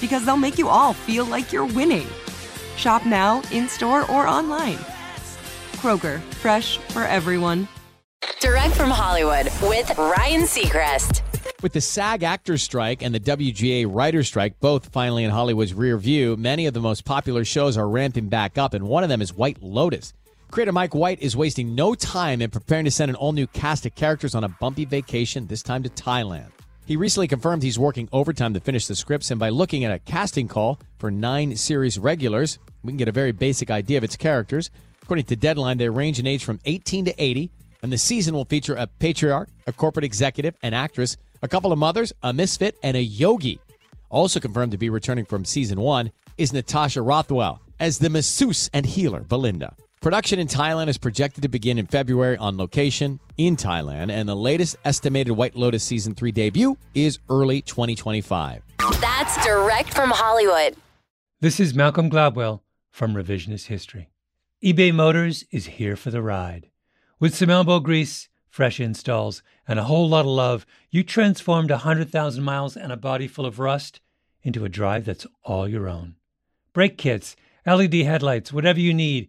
because they'll make you all feel like you're winning. Shop now, in store, or online. Kroger, fresh for everyone. Direct from Hollywood with Ryan Seacrest. With the SAG actors strike and the WGA writer strike both finally in Hollywood's rear view, many of the most popular shows are ramping back up, and one of them is White Lotus. Creator Mike White is wasting no time in preparing to send an all new cast of characters on a bumpy vacation, this time to Thailand. He recently confirmed he's working overtime to finish the scripts, and by looking at a casting call for nine series regulars, we can get a very basic idea of its characters. According to Deadline, they range in age from 18 to 80, and the season will feature a patriarch, a corporate executive, an actress, a couple of mothers, a misfit, and a yogi. Also confirmed to be returning from season one is Natasha Rothwell as the masseuse and healer Belinda. Production in Thailand is projected to begin in February on location in Thailand, and the latest estimated White Lotus season three debut is early 2025. That's direct from Hollywood. This is Malcolm Gladwell from Revisionist History. eBay Motors is here for the ride. With some elbow grease, fresh installs, and a whole lot of love, you transformed 100,000 miles and a body full of rust into a drive that's all your own. Brake kits, LED headlights, whatever you need,